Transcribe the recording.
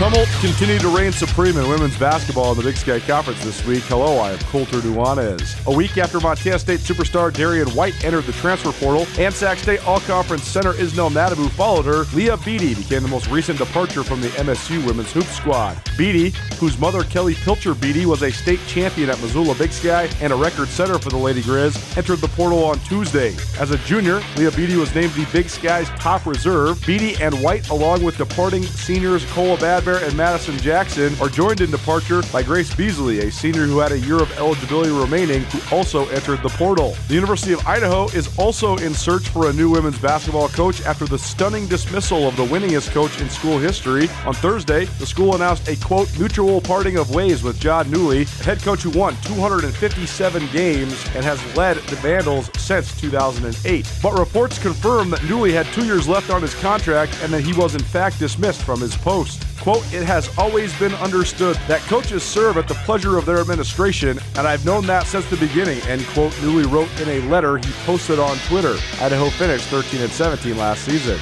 Tumult continued to reign supreme in women's basketball in the Big Sky Conference this week. Hello, I am Colter Nuanez. A week after Montana State superstar Darian White entered the transfer portal and Sac State All-Conference center Isnell Madabu followed her, Leah Beatty became the most recent departure from the MSU women's hoop squad. Beatty, whose mother Kelly Pilcher Beatty was a state champion at Missoula Big Sky and a record setter for the Lady Grizz, entered the portal on Tuesday. As a junior, Leah Beatty was named the Big Sky's top reserve. Beatty and White, along with departing seniors Cole Kola And Madison Jackson are joined in departure by Grace Beasley, a senior who had a year of eligibility remaining, who also entered the portal. The University of Idaho is also in search for a new women's basketball coach after the stunning dismissal of the winningest coach in school history. On Thursday, the school announced a quote mutual parting of ways with Jon Newlee, head coach who won 257 games and has led the Vandals since 2008. But reports confirm that Newlee had two years left on his contract and that he was in fact dismissed from his post. Quote, it has always been understood that coaches serve at the pleasure of their administration, and I've known that since the beginning, end quote, Newlee wrote in a letter he posted on Twitter. Idaho finished 13 and 17 last season.